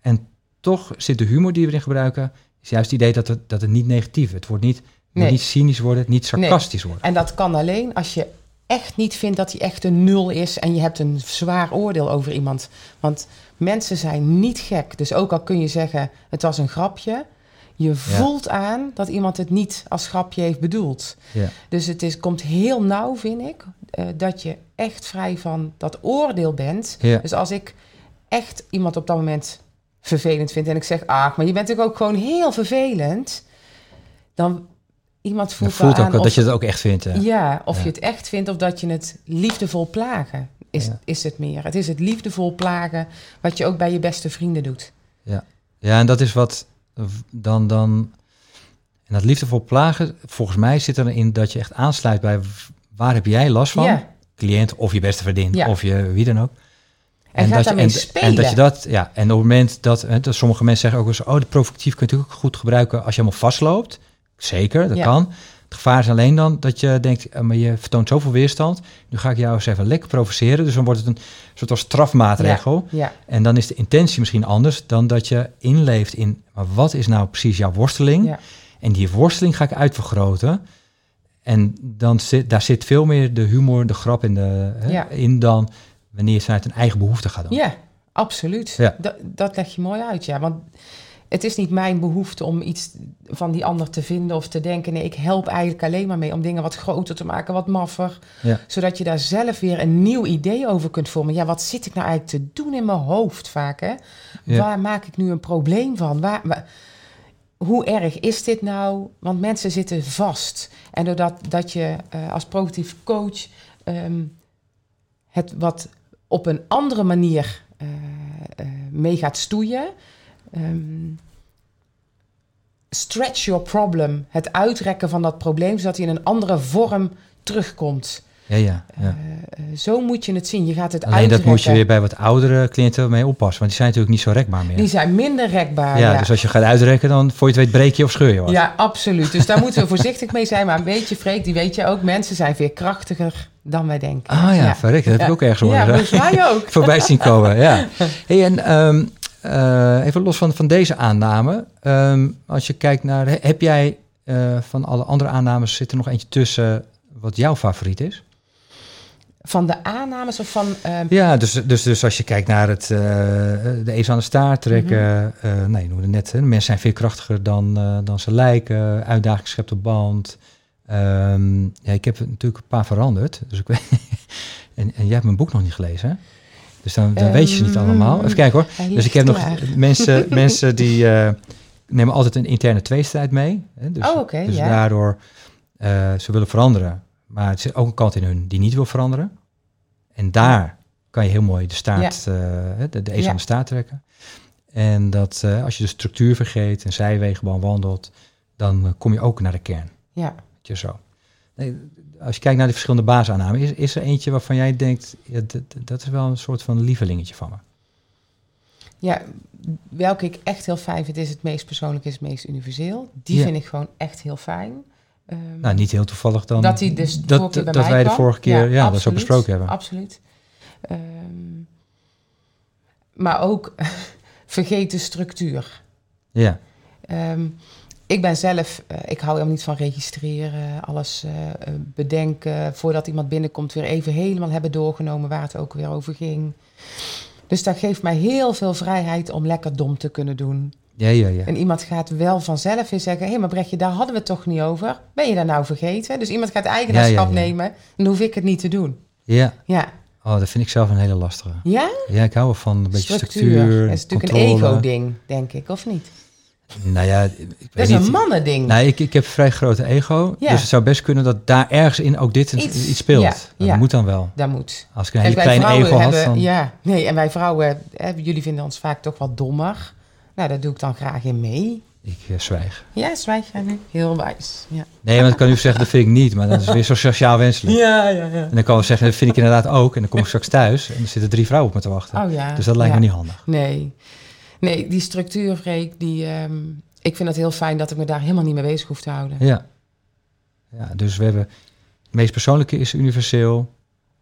En toch zit de humor die we erin gebruiken, is juist het idee dat het, dat het niet negatief is. Het wordt niet, Nee. niet cynisch worden, niet sarcastisch worden. En dat kan alleen als je echt niet vindt dat hij echt een nul is en je hebt een zwaar oordeel over iemand. Want mensen zijn niet gek. Dus ook al kun je zeggen het was een grapje, je voelt aan dat iemand het niet als grapje heeft bedoeld. Ja. Dus het is, komt heel nauw, vind ik, eh, dat je echt vrij van dat oordeel bent. Ja. Dus als ik echt iemand op dat moment vervelend vind en ik zeg, ah, maar je bent natuurlijk ook gewoon heel vervelend, dan iemand voelt, voelt wel ook aan of dat je het ook echt vindt. hè. ja, of Ja. je het echt vindt of dat je het liefdevol plagen is, Ja. is het meer. Het is het liefdevol plagen wat je ook bij je beste vrienden doet. Ja, en dat is wat dan, dan... En dat liefdevol plagen, volgens mij zit erin dat je echt aansluit bij... waar heb jij last van? Ja, Cliënt of je beste vriendin Ja. of je wie dan ook. En dat je, en, en dat je dat, ja, en op het moment dat, hè, dat sommige mensen zeggen ook eens, oh, de provocatief kun je natuurlijk ook goed gebruiken als je helemaal vastloopt. Zeker, dat Ja. kan. Het gevaar is alleen dan dat je denkt, eh, maar je vertoont zoveel weerstand. Nu ga ik jou eens even lekker provoceren. Dus dan wordt het een soort als strafmaatregel. ja, En dan is de intentie misschien anders dan dat je inleeft in, maar wat is nou precies jouw worsteling? ja, En die worsteling ga ik uitvergroten. En dan zit, daar zit veel meer de humor, de grap in, de, hè, in dan wanneer je het vanuit een eigen behoefte gaat doen. ja, absoluut. Ja. Dat, dat leg je mooi uit, ja. Want het is niet mijn behoefte om iets van die ander te vinden of te denken. Nee, ik help eigenlijk alleen maar mee om dingen wat groter te maken, wat maffer. Ja. Zodat je daar zelf weer een nieuw idee over kunt vormen. Ja, wat zit ik nou eigenlijk te doen in mijn hoofd vaak, hè? Ja. Waar maak ik nu een probleem van? Waar, waar- hoe erg is dit nou? Want mensen zitten vast. En doordat dat je eh, als provocatief coach ehm, het wat op een andere manier eh, eh, mee gaat stoeien. Ehm, stretch your problem. Het uitrekken van dat probleem, zodat hij in een andere vorm terugkomt. Ja, ja. ja. Eh, zo moet je het zien. Je gaat het Alleen dat uitrekken. moet je weer bij wat oudere cliënten mee oppassen, want die zijn natuurlijk niet zo rekbaar meer. Die zijn minder rekbaar. ja, ja. dus als je gaat uitrekken, dan voor je het weet breek je of scheur je wat. Ja, absoluut. Dus daar moeten we (laughs) voorzichtig mee zijn. Maar een beetje, Freek, die weet je ook. Mensen zijn veel krachtiger dan wij denken. Ah ja, verrek, dat heb ik Ja. ook ergens Ja, horen. volgens mij ook. (laughs) voorbij zien komen. Ja. (laughs) Hey, en ehm, eh, even los van, van deze aanname. ehm, als je kijkt naar, he- heb jij eh, van alle andere aannames, zit er nog eentje tussen wat jouw favoriet is? Van de aannames of van... ehm, Ja, dus, dus, dus als je kijkt naar het, eh, de ezel aan de staart trekken. eh, nee, je noemde net, hè, mensen zijn veel krachtiger dan, dan ze lijken. Uitdaging schept op band. Ehm, ja, ik heb natuurlijk een paar veranderd. Dus ik weet, (laughs) en, en jij hebt mijn boek nog niet gelezen, hè? Dus dan, dan weet je ze niet Ehm, allemaal. Even kijken hoor. Dus ik heb nog (laughs) mensen, mensen die eh, nemen altijd een interne tweestrijd mee. Hè? Dus, Oh, dus ja. daardoor, eh, ze willen veranderen. Maar er zit ook een kant in hun die niet wil veranderen. En daar kan je heel mooi de staart, eh, de, de Ja. aan de staart trekken. En dat als je de structuur vergeet en zijwegen wandelt, dan kom je ook naar de kern. ja. Je zo. Nee, als je kijkt naar de verschillende basisaannamen, is, is er eentje waarvan jij denkt, ja, dat, is wel een soort van lievelingetje van me? ja, welke ik echt heel fijn vind, is het meest persoonlijk, is het meest universeel. Die Ja. vind ik gewoon echt heel fijn. Ehm, Nou, niet heel toevallig dan. dat hij dus dat, vorige keer bij dat wij de vorige keer ja, dat zo besproken hebben. Absoluut. Ehm, maar ook (laughs) vergeten structuur. Ja. Ehm, ik ben zelf, eh, ik hou helemaal niet van registreren, alles uh, bedenken, voordat iemand binnenkomt weer even helemaal hebben doorgenomen waar het ook weer over ging. Dus dat geeft mij heel veel vrijheid om lekker dom te kunnen doen. Ja, ja, ja. En iemand gaat wel vanzelf weer zeggen: hé, hey, maar Brechtje, daar hadden we het toch niet over? Ben je daar nou vergeten? Dus iemand gaat eigenaarschap ja, ja, nemen, dan hoef ik het niet te doen. Ja. Ja. Oh, dat vind ik zelf een hele lastige. Ja? Ja, ik hou wel van een beetje structuur. structuur dat is natuurlijk een ego-ding, denk ik, of niet? Nou ja, ik weet dat is niet. een mannending. Nou, ik, ik heb vrij grote ego. Ja. Dus het zou best kunnen dat daar ergens in ook dit iets, iets speelt. Ja, dat ja. moet dan wel. Dat moet. Als ik een hele kleine ego had, dan... Ja, nee, en wij vrouwen, hè, jullie vinden ons vaak toch wat dommer. Nou, daar doe ik dan graag in mee. Ik uh, zwijg. Ja, zwijg jij nu? Heel wijs. Ja. Nee, want ik kan nu zeggen, dat vind ik niet. Maar dat is weer zo sociaal wenselijk. Ja, ja, ja. En dan kan we zeggen, dat vind ik inderdaad ook. En dan kom ik straks thuis en er zitten drie vrouwen op me te wachten. Oh ja. Dus dat lijkt ja. me niet handig. Nee. Nee, die structuurfreak, die... Um, ik vind het heel fijn dat ik me daar helemaal niet mee bezig hoef te houden. Ja. ja dus we hebben... Het meest persoonlijke is universeel.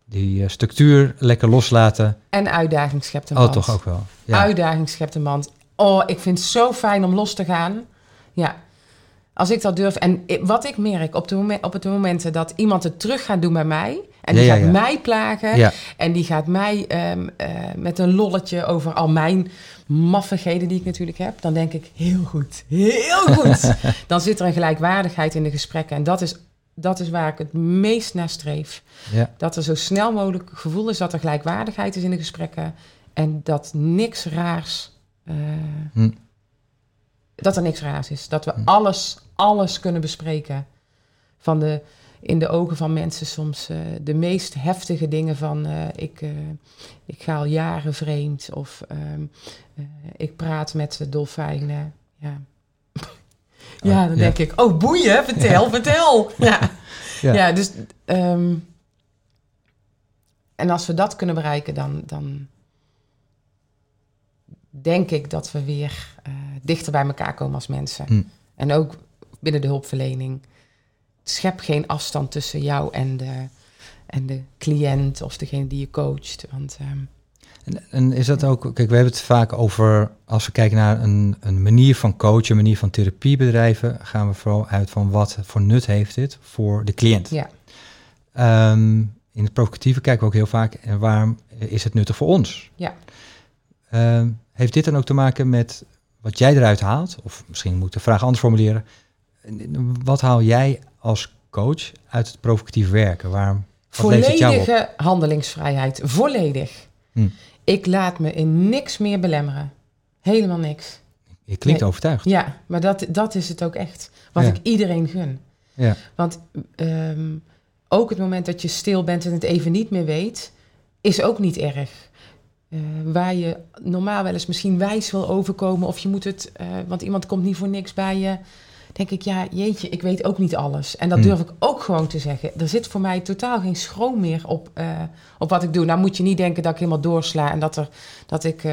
Die uh, structuur lekker loslaten. En uitdaging schept een oh, toch ook wel. Ja. Uitdaging schept een band. Oh, ik vind het zo fijn om los te gaan. Ja. Als ik dat durf. En wat ik merk op de, op de momenten dat iemand het terug gaat doen bij mij. En die Ja, gaat ja. mij plagen. Ja. En die gaat mij ehm, eh, met een lolletje over al mijn maffigheden die ik natuurlijk heb. Dan denk ik, heel goed, heel goed. (laughs) dan zit er een gelijkwaardigheid in de gesprekken. En dat is, dat is waar ik het meest naar streef. Ja. Dat er zo snel mogelijk gevoel is dat er gelijkwaardigheid is in de gesprekken. En dat niks raars... eh, Hm. Dat er niks raars is. Dat we Hm. alles, alles kunnen bespreken. Van de, in de ogen van mensen soms eh, de meest heftige dingen van... eh, ik, eh, ik ga al jaren vreemd of ehm, eh, ik praat met de dolfijnen. Ja, ja dan ja. denk ik, oh boeien, vertel, vertel. (laughs) Ja. Ja. Ja. dus... ehm, en als we dat kunnen bereiken, dan... dan denk ik dat we weer dichter bij elkaar komen als mensen. Hm. En ook binnen de hulpverlening. Schep geen afstand tussen jou en de, en de cliënt of degene die je coacht. Want, um, en, en, is dat ook... Kijk, we hebben het vaak over... Als we kijken naar een, een manier van coachen, een manier van therapie bedrijven... gaan we vooral uit van wat voor nut heeft dit voor de cliënt. Ja. Um, in het provocatieve kijken we ook heel vaak... en waarom is het nuttig voor ons? Ja. Um, heeft dit dan ook te maken met wat jij eruit haalt? Of misschien moet ik de vraag anders formuleren. Wat haal jij als coach uit het provocatief werken? Waarom, Volledige handelingsvrijheid. Volledig. Hm. Ik laat me in niks meer belemmeren. Helemaal niks. Je klinkt nee. overtuigd. Ja, maar dat, dat is het ook echt. Wat ja. ik iedereen gun. Ja. Want um, ook het moment dat je stil bent en het even niet meer weet, is ook niet erg. Uh, waar je normaal wel eens misschien wijs wil overkomen of je moet het, uh, want iemand komt niet voor niks bij je. Denk ik, ja, jeetje, ik weet ook niet alles. En dat Hmm. durf ik ook gewoon te zeggen. Er zit voor mij totaal geen schroom meer op, uh, op wat ik doe. Nou moet je niet denken dat ik helemaal doorsla en dat, er, dat ik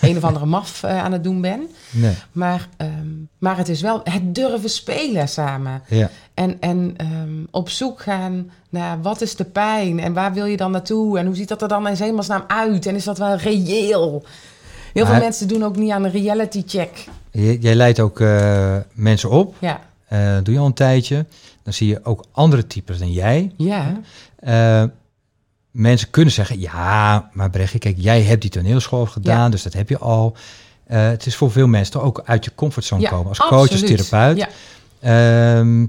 een of andere maf aan het doen ben. Nee. Maar, um, maar het is wel het durven spelen samen. Ja. En, en um, op zoek gaan naar wat is de pijn en waar wil je dan naartoe en hoe ziet dat er dan in hemelsnaam uit en is dat wel reëel? Heel veel mensen doen ook niet aan een reality check. Jij leidt ook eh, mensen op. Ja, Eh, doe je al een tijdje. Dan zie je ook andere types dan jij. ja, Eh, mensen kunnen zeggen, ja, maar Brechtje, kijk, jij hebt die toneelschool gedaan, Ja. dus dat heb je al. Het is voor veel mensen toch ook uit je comfortzone ja komen. Als coach, als absoluut. therapeut. Ja, Ehm,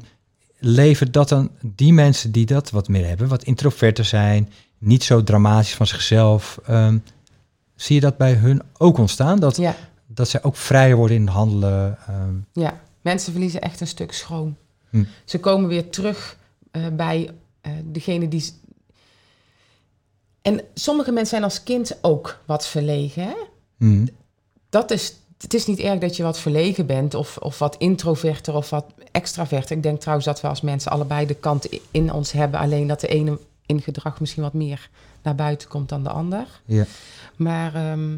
levert dat dan die mensen die dat wat meer hebben, wat introverter zijn, niet zo dramatisch van zichzelf, ehm, zie je dat bij hun ook ontstaan? Dat, ja, dat zij ook vrijer worden in het handelen? ehm, ja. Mensen verliezen echt een stuk schroom. Hm. Ze komen weer terug eh, bij eh, degene die... En sommige mensen zijn als kind ook wat verlegen, hè? hm, dat is, het is niet erg dat je wat verlegen bent of, of wat introverter of wat extraverter. Ik denk trouwens dat we als mensen allebei de kant in ons hebben. Alleen dat de ene in gedrag misschien wat meer naar buiten komt dan de ander. ja. Maar ehm,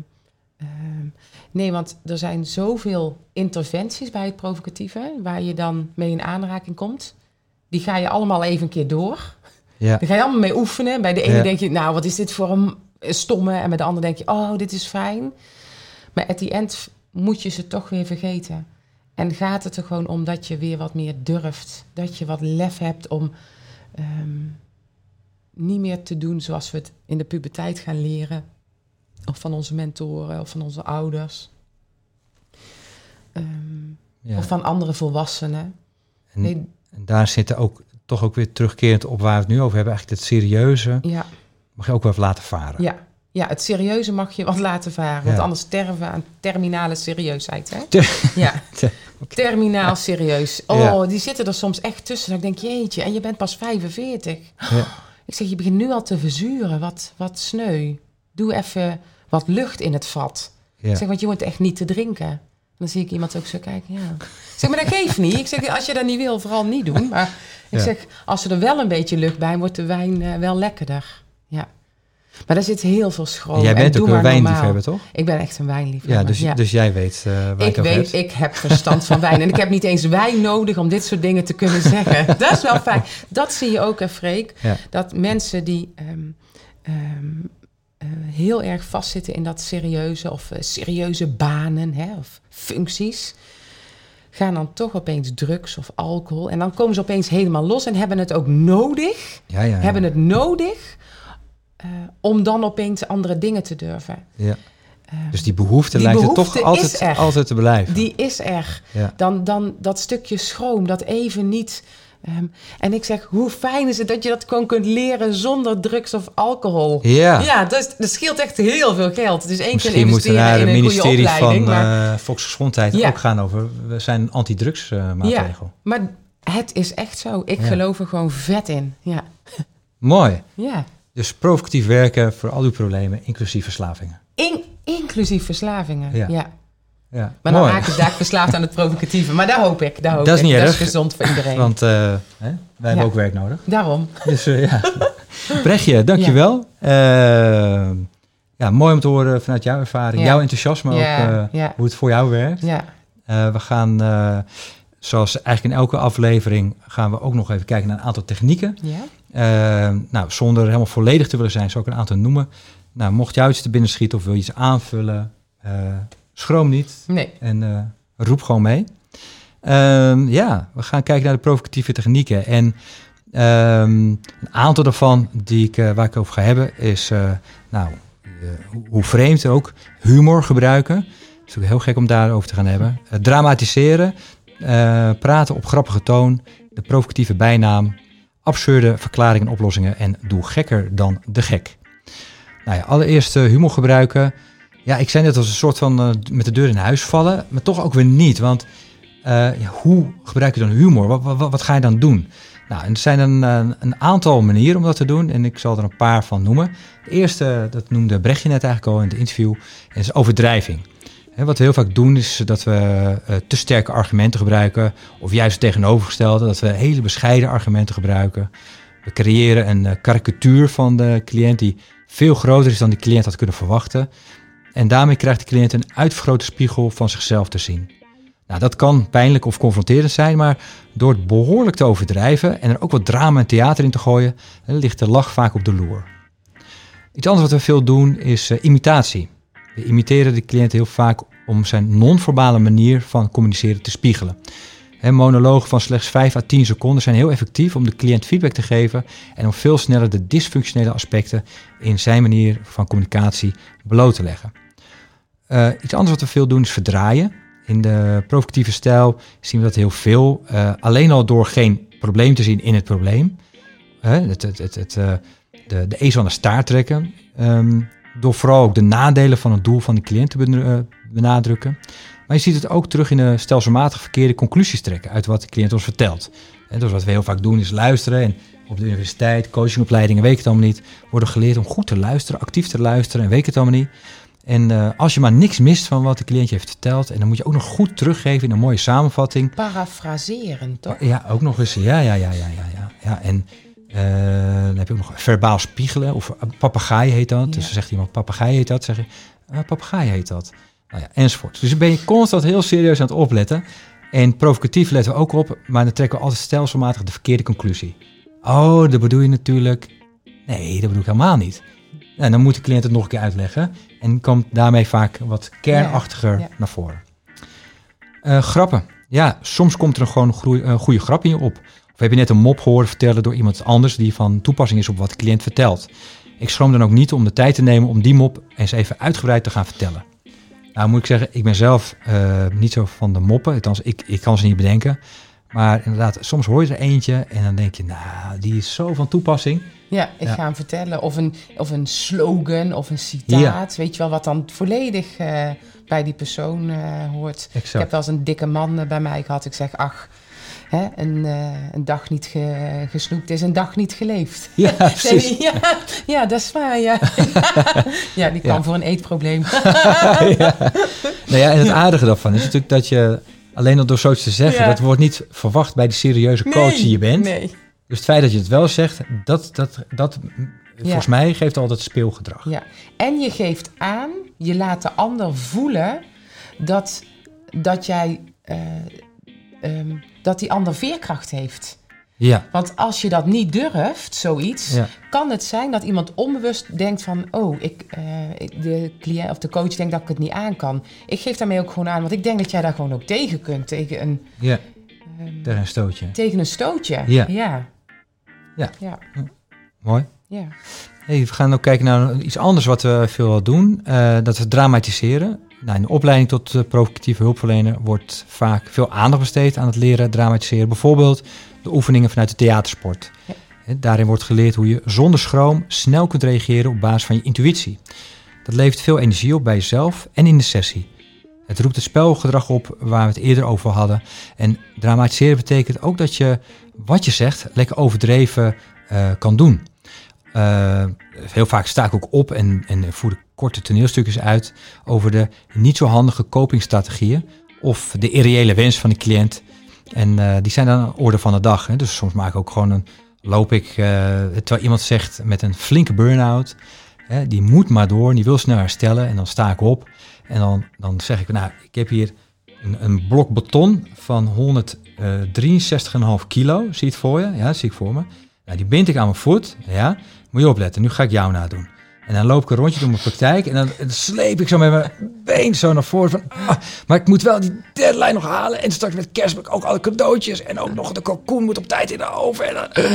ehm, nee, want er zijn zoveel interventies bij het provocatieve waar je dan mee in aanraking komt. Die ga je allemaal even een keer door. Ja. Daar ga je allemaal mee oefenen. Bij de ene Ja. denk je, nou, wat is dit voor een stomme? En bij de ander denk je, oh, dit is fijn. Maar at the end moet je ze toch weer vergeten. En gaat het er gewoon om dat je weer wat meer durft. Dat je wat lef hebt om ehm, niet meer te doen zoals we het in de puberteit gaan leren. Of van onze mentoren of van onze ouders. Ehm, Ja. Of van andere volwassenen. En, Nee, en daar zitten ook toch ook weer terugkerend op waar we het nu over hebben. Eigenlijk het serieuze ja, mag je ook wel even laten varen. ja. ja, het serieuze mag je wat laten varen. Want anders sterven we aan terminale serieusheid. Hè? Ter- (laughs) Ja, (laughs) Ter- terminaal serieus. Oh, die zitten er soms echt tussen. Ik denk, jeetje, en je bent pas 45. Ja. (gasps) Ik zeg, je begint nu al te verzuren. Wat, wat sneu. Doe even wat lucht in het vat. Ja. Ik zeg, want je wordt echt niet te drinken. En dan zie ik iemand ook zo kijken, ja. Ik zeg, maar dat geeft niet. Ik zeg, als je dat niet wil, vooral niet doen. Maar ik Ja. zeg, als er er wel een beetje lucht bij, wordt de wijn eh, wel lekkerder. Maar daar zit heel veel schroom. Jij En bent ook een wijnliefhebber, toch? Ik ben echt een wijnliefhebber. Ja, dus, ja. dus jij weet eh, waar Ik over weet, hebt. ik heb verstand van wijn. En ik heb niet eens wijn nodig om dit soort dingen te kunnen zeggen. (laughs) Dat is wel fijn. Dat zie je ook, hè, Freek. Ja. Dat mensen die ehm, ehm, eh, heel erg vastzitten in dat serieuze of eh, serieuze banen hè, of functies, gaan dan toch opeens drugs of alcohol. En dan komen ze opeens helemaal los en hebben het ook nodig. Ja, ja, ja. Hebben het nodig eh, om dan opeens andere dingen te durven. ja. Ehm, Dus die behoefte die lijkt er toch altijd, er. altijd te blijven. die is er. Ja. Dan, dan dat stukje schroom, dat even niet. ehm, en ik zeg, hoe fijn is het dat je dat gewoon kunt leren zonder drugs of alcohol? Ja. Ja, dat, is- dat scheelt echt heel veel geld. Dus één keer Misschien moeten we investeren naar in het ministerie van maar, eh Volksgezondheid Ja. ook gaan over. We zijn een anti-drugs eh, maatregel. maar het is echt zo. Ik Ja. geloof er gewoon vet in. Ja. Mooi. ja. Dus provocatief werken voor al uw problemen, inclusief verslavingen. In, inclusive verslavingen. Ja. Ja. Ja, Maar dan raak ik daar (laughs) verslaafd aan het provocatieve. Maar daar hoop ik. Daar hoop Dat is ik. niet dat erg. is gezond voor iedereen. Want eh, hè, wij hebben Ja. ook werk nodig. Daarom. Dus eh, ja. (laughs) Brechtje, dankjewel. Eh, ja, mooi om te horen vanuit jouw ervaring, Ja. jouw enthousiasme Ja, ook, ja. hoe het voor jou werkt. Ja. We gaan, zoals eigenlijk in elke aflevering, gaan we ook nog even kijken naar een aantal technieken. Ja. Eh, nou, zonder helemaal volledig te willen zijn, zou ik een aantal noemen. Nou, mocht jou iets te binnen schieten of wil je iets aanvullen, eh, schroom niet Nee. en eh, roep gewoon mee. Ehm, ja, we gaan kijken naar de provocatieve technieken. En ehm, een aantal daarvan die ik, eh, waar ik over ga hebben is, nou, hoe, vreemd ook, humor gebruiken. Het is ook heel gek om daarover te gaan hebben. Dramatiseren, praten op grappige toon, de provocatieve bijnaam, absurde verklaringen en oplossingen en doe gekker dan de gek. Nou ja, allereerst eh, humor gebruiken. Ja, ik zei net als een soort van eh, met de deur in huis vallen, maar toch ook weer niet. Want eh, hoe gebruik je dan humor? Wat, wat, wat ga je dan doen? Nou, er zijn een, een, aantal manieren om dat te doen en ik zal er een paar van noemen. De eerste, dat noemde Brechtje net eigenlijk al in het interview, is overdrijving. Wat we heel vaak doen is dat we eh, te sterke argumenten gebruiken, of juist het tegenovergestelde, dat we hele bescheiden argumenten gebruiken. We creëren een eh, karikatuur van de cliënt die veel groter is dan de cliënt had kunnen verwachten. En daarmee krijgt de cliënt een uitvergrote spiegel van zichzelf te zien. Nou, dat kan pijnlijk of confronterend zijn, maar door het behoorlijk te overdrijven en er ook wat drama en theater in te gooien, eh, ligt de lach vaak op de loer. Iets anders wat we veel doen is imitatie. We imiteren de cliënt heel vaak om zijn non-verbale manier van communiceren te spiegelen. Monologen van slechts 5 à 10 seconden zijn heel effectief om de cliënt feedback te geven en om veel sneller de dysfunctionele aspecten in zijn manier van communicatie bloot te leggen. Eh, iets anders wat we veel doen is verdraaien. In de provocatieve stijl zien we dat heel veel. eh, alleen al door geen probleem te zien in het probleem. Het, het, het, eh, de, de ezel aan de staart trekken. Ehm, door vooral ook de nadelen van het doel van de cliënt te eh, benadrukken. Maar je ziet het ook terug in de stelselmatig verkeerde conclusies trekken uit wat de cliënt ons vertelt. En dus wat we heel vaak doen is luisteren. En op de universiteit, coachingopleidingen, weet ik het allemaal niet, worden geleerd om goed te luisteren, actief te luisteren en weet ik het allemaal niet. En eh, als je maar niks mist van wat de cliënt je heeft verteld, en dan moet je ook nog goed teruggeven in een mooie samenvatting. Parafraseren, toch? Ja, ook nog eens. Ja, ja, ja, ja, ja. ja. ja en dan heb je ook nog verbaal spiegelen, of uh, papegaai heet dat. Dus dan zegt iemand papegaai heet dat, zeg je uh, papegaai heet dat. Nou ja, enzovoort. Dus dan ben je constant heel serieus aan het opletten. En provocatief letten we ook op, maar dan trekken we altijd stelselmatig de verkeerde conclusie. Oh, dat bedoel je natuurlijk. Nee, dat bedoel ik helemaal niet. En dan moet de cliënt het nog een keer uitleggen. En komt daarmee vaak wat kernachtiger Ja, ja. naar voren. Eh, grappen. Ja, soms komt er gewoon een goede grap in je op. Of heb je net een mop horen vertellen door iemand anders die van toepassing is op wat de cliënt vertelt. Ik schroom dan ook niet om de tijd te nemen om die mop eens even uitgebreid te gaan vertellen. Nou moet ik zeggen, ik ben zelf eh, niet zo van de moppen. Althans, ik, ik kan ze niet bedenken. Maar inderdaad, soms hoor je er eentje en dan denk je, nou, die is zo van toepassing. Ja, ik Ja. ga hem vertellen. Of een, of een slogan of een citaat. Weet je wel, wat dan volledig eh, bij die persoon eh, hoort. Ik heb wel eens een dikke man bij mij gehad. Ik zeg, ach, hè, een, eh, een dag niet ge- gesnoept is een dag niet geleefd. (laughs) Ja, (laughs) precies. ja, ja, dat is waar, (laughs) ja. ja, die kwam Ja. voor een eetprobleem. ja. Nou ja, en het aardige daarvan is natuurlijk dat je alleen al door zoiets te zeggen, dat wordt niet verwacht bij de serieuze coach die je bent. Nee. Dus het feit dat je het wel zegt, dat, dat, dat volgens mij geeft al dat speelgedrag. Ja, en je geeft aan, je laat de ander voelen dat, dat jij, eh, ehm, dat die ander veerkracht heeft. Ja, Want als je dat niet durft, zoiets, Ja. kan het zijn dat iemand onbewust denkt van, oh, ik, eh, de cliënt of de coach denkt dat ik het niet aan kan. Ik geef daarmee ook gewoon aan, want ik denk dat jij daar gewoon ook tegen kunt, tegen een, ja. ehm, Tegen een stootje. tegen een stootje. Ja. ja. Ja. ja. Mooi. ja. Hey, we gaan ook kijken naar iets anders wat we veel doen. eh, dat we dramatiseren. Nou, in de opleiding tot eh, provocatieve hulpverlener wordt vaak veel aandacht besteed aan het leren dramatiseren. Bijvoorbeeld de oefeningen vanuit de theatersport. Ja. Daarin wordt geleerd hoe je zonder schroom snel kunt reageren op basis van je intuïtie. Dat levert veel energie op bij jezelf en in de sessie. Het roept het spelgedrag op waar we het eerder over hadden. En dramatiseren betekent ook dat je wat je zegt lekker overdreven eh, kan doen. Eh, heel vaak sta ik ook op en, en voer ik korte toneelstukjes uit over de niet zo handige copingstrategieën of de irreële wens van de cliënt. En eh, die zijn dan orde van de dag. Hè. Dus soms maak ik ook gewoon een, loop ik, eh, terwijl iemand zegt met een flinke burn-out, hè, die moet maar door, die wil snel herstellen en dan sta ik op en dan, dan zeg ik, nou, ik heb hier een, een blok beton van 163,5 kilo, zie je het voor je? Ja, zie ik voor me. Nou, die bind ik aan mijn voet, ja. Moet je opletten, nu ga ik jou nadoen. En dan loop ik een rondje door mijn praktijk en dan, sleep ik zo met mijn been zo naar voren van... ah, maar ik moet wel die deadline nog halen en straks met kerst ook alle cadeautjes en ook nog de kalkoen moet op tijd in de oven. En dan,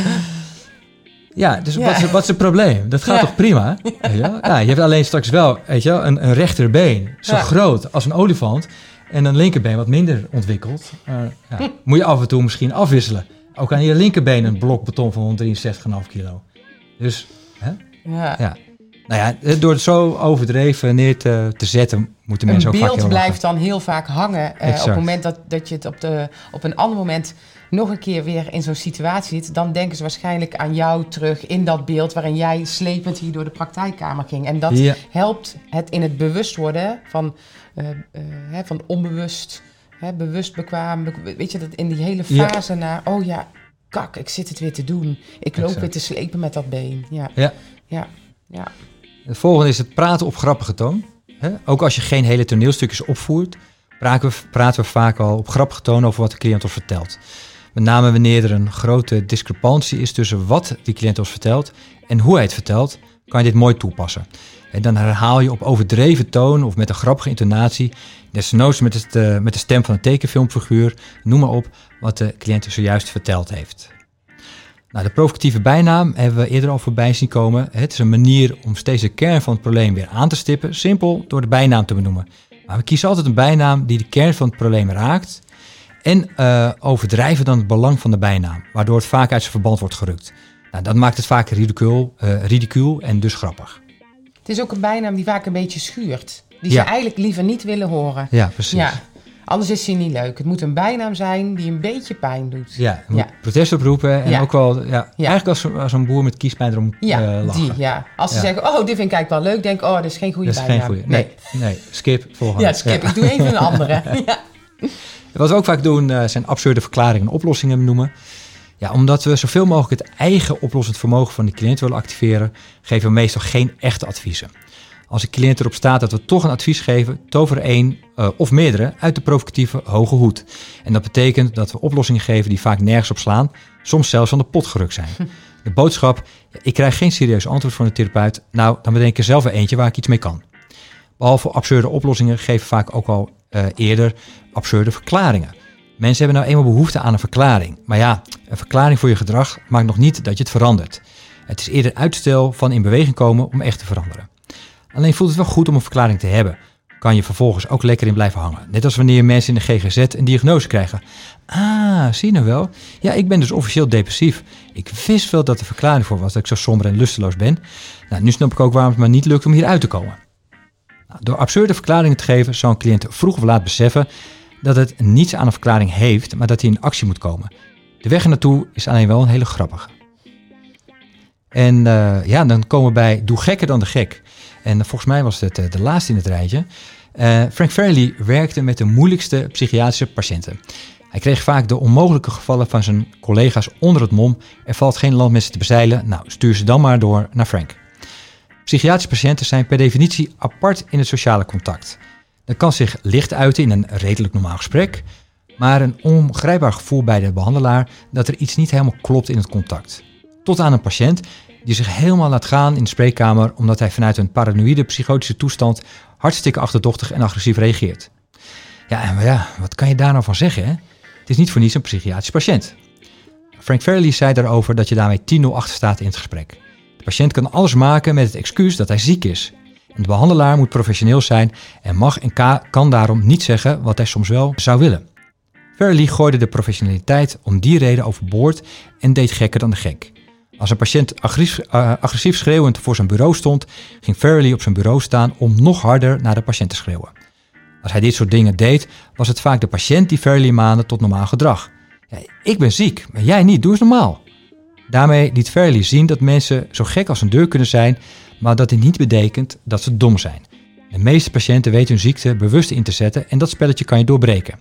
ja, dus Ja. Wat, is, wat is het probleem? Dat gaat Ja. toch prima? Weet je, wel? ja, je hebt alleen straks wel weet je, wel, een, een rechterbeen, zo groot als een olifant. En een linkerbeen wat minder ontwikkeld. Eh, ja, moet je af en toe misschien afwisselen. Ook aan je linkerbeen een blok beton van 163,5 kilo. Dus, hè? ja. ja. Nou ja, eh, door het zo overdreven neer te, te zetten, moeten mensen een ook vaak beeld heel blijft dan heel vaak hangen. eh, op het moment dat, dat je het op, de, op een ander moment nog een keer weer in zo'n situatie zit, dan denken ze waarschijnlijk aan jou terug in dat beeld waarin jij slepend hier door de praktijkkamer ging. En dat Ja. helpt het in het bewust worden van, eh, hè, van onbewust, hè, bewust bekwaam. be- weet je, dat in die hele Ja. fase naar, oh ja, kak, ik zit het weer te doen. Ik loop Exact. weer te slepen met dat been. Ja, Ja. ja, ja. Het volgende is het praten op grappige toon. Ook als je geen hele toneelstukjes opvoert, praten we, praten we vaak al op grappige toon over wat de cliënt ons vertelt. Met name wanneer er een grote discrepantie is tussen wat die cliënt ons vertelt en hoe hij het vertelt, kan je dit mooi toepassen. En dan herhaal je op overdreven toon of met een grappige intonatie, desnoods met, het, eh, met de stem van een tekenfilmfiguur, noem maar op, wat de cliënt zojuist verteld heeft. Nou, de provocatieve bijnaam hebben we eerder al voorbij zien komen. Het is een manier om steeds de kern van het probleem weer aan te stippen, simpel door de bijnaam te benoemen. Maar we kiezen altijd een bijnaam die de kern van het probleem raakt en eh, overdrijven dan het belang van de bijnaam, waardoor het vaak uit zijn verband wordt gerukt. Nou, dat maakt het vaak ridicuul, eh, ridicuul en dus grappig. Het is ook een bijnaam die vaak een beetje schuurt. Die Ja. ze eigenlijk liever niet willen horen. Ja, precies. Ja, anders is hij niet leuk. Het moet een bijnaam zijn die een beetje pijn doet. Ja, protest oproepen en Ja. ook wel, ja, Ja. eigenlijk als, als een boer met kiespijn erom Ja, eh, lachen. die, ja. Als ze zeggen, oh, dit vind ik eigenlijk wel leuk, denk oh, dat is geen goede Dat is bijnaam. geen goede. Nee, nee, skip, volgende. Ja, skip. Ik doe even een andere. (laughs) ja. Wat we ook vaak doen eh, zijn absurde verklaringen en oplossingen benoemen. Ja, omdat we zoveel mogelijk het eigen oplossend vermogen van de cliënt willen activeren, geven we meestal geen echte adviezen. Als een cliënt erop staat dat we toch een advies geven, tover één uh, of meerdere uit de provocatieve hoge hoed. En dat betekent dat we oplossingen geven die vaak nergens op slaan, soms zelfs van de pot gerukt zijn. De boodschap, ik krijg geen serieus antwoord van de therapeut, nou dan bedenk ik er zelf eentje waar ik iets mee kan. Behalve absurde oplossingen geven vaak ook al uh, eerder absurde verklaringen. Mensen hebben nou eenmaal behoefte aan een verklaring. Maar ja, een verklaring voor je gedrag maakt nog niet dat je het verandert. Het is eerder uitstel van in beweging komen om echt te veranderen. Alleen voelt het wel goed om een verklaring te hebben. Kan je vervolgens ook lekker in blijven hangen. Net als wanneer mensen in de GGZ een diagnose krijgen. Ah, zie je nou wel? Ja, ik ben dus officieel depressief. Ik wist wel dat de verklaring voor was dat ik zo somber en lusteloos ben. Nou, nu snap ik ook waarom het me niet lukt om hier uit te komen. Nou, door absurde verklaringen te geven, zou een cliënt vroeg of laat beseffen dat het niets aan een verklaring heeft, maar dat hij in actie moet komen. De weg ernaartoe is alleen wel een hele grappige. En uh, ja, dan komen we bij Doe gekker dan de gek. En volgens mij was het uh, de laatste in het rijtje. Uh, Frank Farley werkte met de moeilijkste psychiatrische patiënten. Hij kreeg vaak de onmogelijke gevallen van zijn collega's onder het mom. Er valt geen land met ze te bezeilen. Nou, stuur ze dan maar door naar Frank. Psychiatrische patiënten zijn per definitie apart in het sociale contact. Dat kan zich licht uiten in een redelijk normaal gesprek, maar een ongrijpbaar gevoel bij de behandelaar dat er iets niet helemaal klopt in het contact. Tot aan een patiënt die zich helemaal laat gaan in de spreekkamer omdat hij vanuit een paranoïde psychotische toestand hartstikke achterdochtig en agressief reageert. Ja, en ja, wat kan je daar nou van zeggen? Hè? Het is niet voor niets een psychiatrisch patiënt. Frank Farley zei daarover dat je daarmee 10-0 achter staat in het gesprek. De patiënt kan alles maken met het excuus dat hij ziek is. De behandelaar moet professioneel zijn en mag en kan daarom niet zeggen wat hij soms wel zou willen. Farley gooide de professionaliteit om die reden overboord en deed gekker dan de gek. Als een patiënt agressief, uh, agressief schreeuwend voor zijn bureau stond, ging Farley op zijn bureau staan om nog harder naar de patiënt te schreeuwen. Als hij dit soort dingen deed, was het vaak de patiënt die Farley maande tot normaal gedrag. Ik ben ziek, maar jij niet, doe eens normaal. Daarmee liet Farley zien dat mensen zo gek als een deur kunnen zijn, maar dat dit niet betekent dat ze dom zijn. De meeste patiënten weten hun ziekte bewust in te zetten en dat spelletje kan je doorbreken.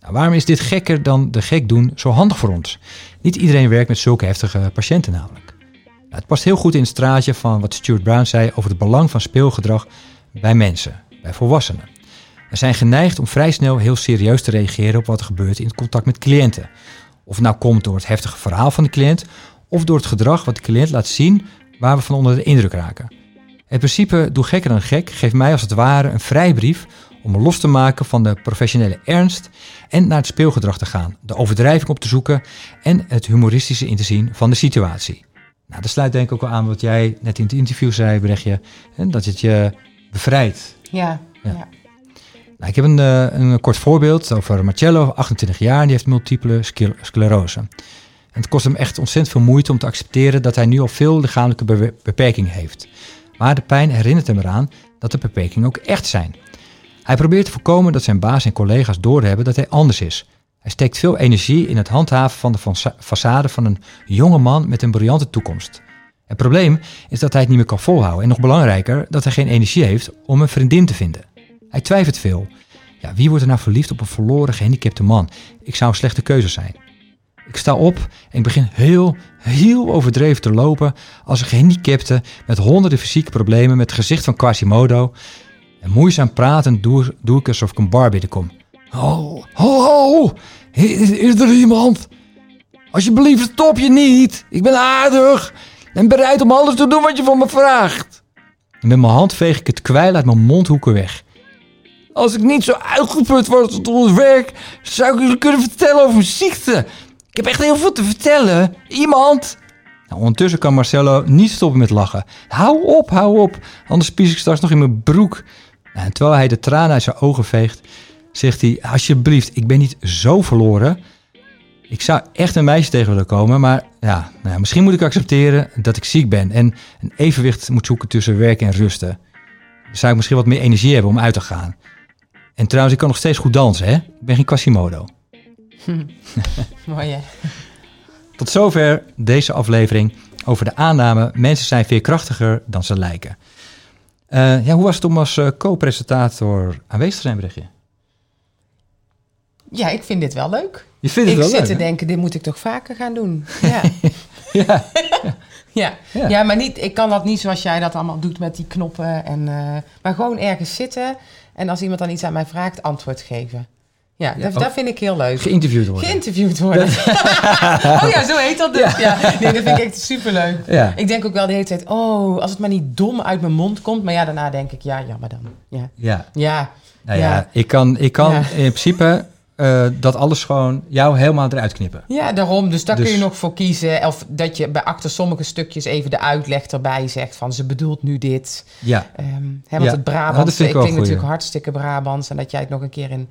Nou, waarom is dit gekker dan de gek doen zo handig voor ons? Niet iedereen werkt met zulke heftige patiënten namelijk. Nou, het past heel goed in het straatje van wat Stuart Brown zei over het belang van speelgedrag bij mensen, bij volwassenen. We zijn geneigd om vrij snel heel serieus te reageren op wat er gebeurt in het contact met cliënten. Of het nou komt door het heftige verhaal van de cliënt of door het gedrag wat de cliënt laat zien waar we van onder de indruk raken. Het principe doe gekker dan gek geeft mij als het ware een vrijbrief om me los te maken van de professionele ernst en naar het speelgedrag te gaan, de overdrijving op te zoeken en het humoristische in te zien van de situatie. Nou, dat sluit denk ik ook wel aan wat jij net in het interview zei, Brechtje, dat het je bevrijdt. Ja, ja. Nou, ik heb een, eh, een kort voorbeeld over Marcello, 28 jaar, en die heeft multiple sclerose. Het kost hem echt ontzettend veel moeite om te accepteren dat hij nu al veel lichamelijke beperkingen heeft. Maar de pijn herinnert hem eraan dat de beperkingen ook echt zijn. Hij probeert te voorkomen dat zijn baas en collega's doorhebben dat hij anders is. Hij steekt veel energie in het handhaven van de façade van een jonge man met een briljante toekomst. Het probleem is dat hij het niet meer kan volhouden en nog belangrijker dat hij geen energie heeft om een vriendin te vinden. Hij twijfelt veel. Ja, wie wordt er nou verliefd op een verloren gehandicapte man? Ik zou een slechte keuze zijn. Ik sta op en ik begin heel, heel overdreven te lopen als een gehandicapte met honderden fysieke problemen met het gezicht van Quasimodo. En moeizaam pratend doe, doe ik alsof ik een bar binnenkom. Ho, ho, ho, is, er iemand? Alsjeblieft, stop je niet. Ik ben aardig en bereid om alles te doen wat je van me vraagt. En met mijn hand veeg ik het kwijl uit mijn mondhoeken weg. Als ik niet zo uitgeput was door het werk, zou ik jullie kunnen vertellen over mijn ziekte. Ik heb echt heel veel te vertellen. Iemand? Nou, ondertussen kan Marcello niet stoppen met lachen. Hou op, hou op. Anders spies ik straks nog in mijn broek. Nou, en terwijl hij de tranen uit zijn ogen veegt, zegt hij: Alsjeblieft, ik ben niet zo verloren. Ik zou echt een meisje tegen willen komen, maar ja, nou, misschien moet ik accepteren dat ik ziek ben en een evenwicht moet zoeken tussen werken en rusten. Dan zou ik misschien wat meer energie hebben om uit te gaan. En trouwens, ik kan nog steeds goed dansen, hè? Ik ben geen Quasimodo. (laughs) Mooi hè? Tot zover deze aflevering over de aanname: mensen zijn veerkrachtiger dan ze lijken. Uh, ja, hoe was het om als uh, co-presentator aanwezig te zijn, Berichtje? Ja, ik vind dit wel leuk. Je vindt het ik wel leuk? Ik zit te denken, dit moet ik toch vaker gaan doen. (laughs) Ja. ja. (laughs) Ja. Ja. Ja. maar niet, ik kan dat niet zoals jij dat allemaal doet met die knoppen. En, eh, maar gewoon ergens zitten. En als iemand dan iets aan mij vraagt, antwoord geven. Ja, Ja, dat, vind ik heel leuk. Geïnterviewd worden. Geïnterviewd worden. (laughs) oh ja, zo heet dat dus. Ja. Nee, dat vind ik echt superleuk. Ja. Ik denk ook wel de hele tijd, oh, als het maar niet dom uit mijn mond komt. Maar ja, daarna denk ik, ja, jammer dan. Ja, Ja. ja. Nou ja, ik kan, ik kan in principe eh, dat alles gewoon jou helemaal eruit knippen. ja daarom. Dus daar Dus- kun je nog voor kiezen. Of dat je bij achter sommige stukjes even de uitleg erbij zegt van ze bedoelt nu dit. Ja, Ehm, hè, want Ja, het nou, Brabants, ik vind ik natuurlijk hartstikke Brabants. En dat jij het nog een keer in,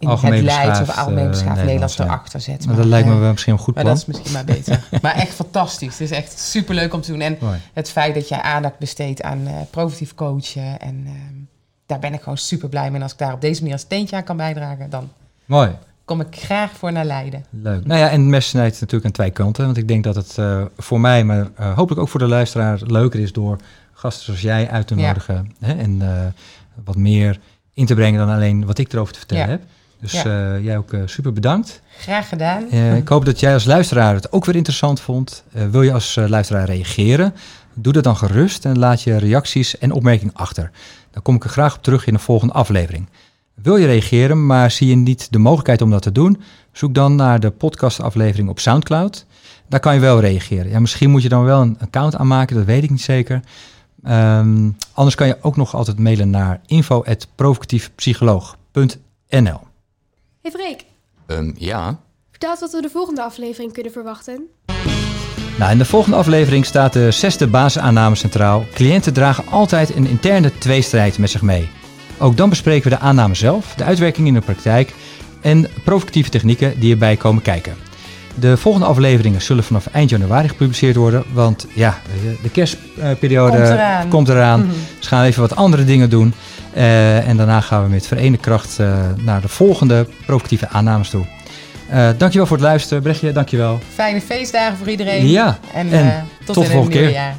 in Algemeen het Leids of algemeen beschaafd Nederlands, Nederlands ja. erachter zet. maar dat lijkt me eh, wel misschien een goed Maar plan. dat is misschien maar beter. (laughs) maar echt fantastisch. Het is echt superleuk om te doen. En Mooi. het feit dat jij aandacht besteedt aan eh preventief coachen. En ehm, daar ben ik gewoon super blij mee. En als ik daar op deze manier een steentje aan kan bijdragen, dan Mooi. kom ik graag voor naar Leiden. Leuk. Nou ja, en het mes snijdt natuurlijk aan twee kanten. Want ik denk dat het eh, voor mij, maar hopelijk ook voor de luisteraar, leuker is door gasten zoals jij uit te Ja. nodigen. Hè, en wat meer in te brengen dan alleen wat ik erover te vertellen Ja. heb. Dus Ja. eh, jij ook eh, super bedankt. Graag gedaan. Eh, ik hoop dat jij als luisteraar het ook weer interessant vond. Wil je als luisteraar reageren? Doe dat dan gerust en laat je reacties en opmerkingen achter. Dan kom ik er graag op terug in de volgende aflevering. Wil je reageren, maar zie je niet de mogelijkheid om dat te doen? Zoek dan naar de podcastaflevering op SoundCloud. Daar kan je wel reageren. Ja, misschien moet je dan wel een account aanmaken, dat weet ik niet zeker. Ehm, anders kan je ook nog altijd mailen naar info.provocatiefpsycholoog.nl Hey Freek, Ehm, ja, vertel eens wat we de volgende aflevering kunnen verwachten. Nou, in de volgende aflevering staat de zesde basisaanname centraal. Cliënten dragen altijd een interne tweestrijd met zich mee. Ook dan bespreken we de aanname zelf, de uitwerking in de praktijk en provocatieve technieken die erbij komen kijken. De volgende afleveringen zullen vanaf eind januari gepubliceerd worden, want ja, de kerstperiode Komt eraan. komt eraan. Mhm. Dus gaan we even wat andere dingen doen. Eh, en daarna gaan we met verenigde kracht eh, naar de volgende provocatieve aannames toe. Eh dankjewel voor het luisteren. Brechtje, dankjewel. Fijne feestdagen voor iedereen. Ja, En, en tot, tot de in het volgende nieuwe keer. jaar.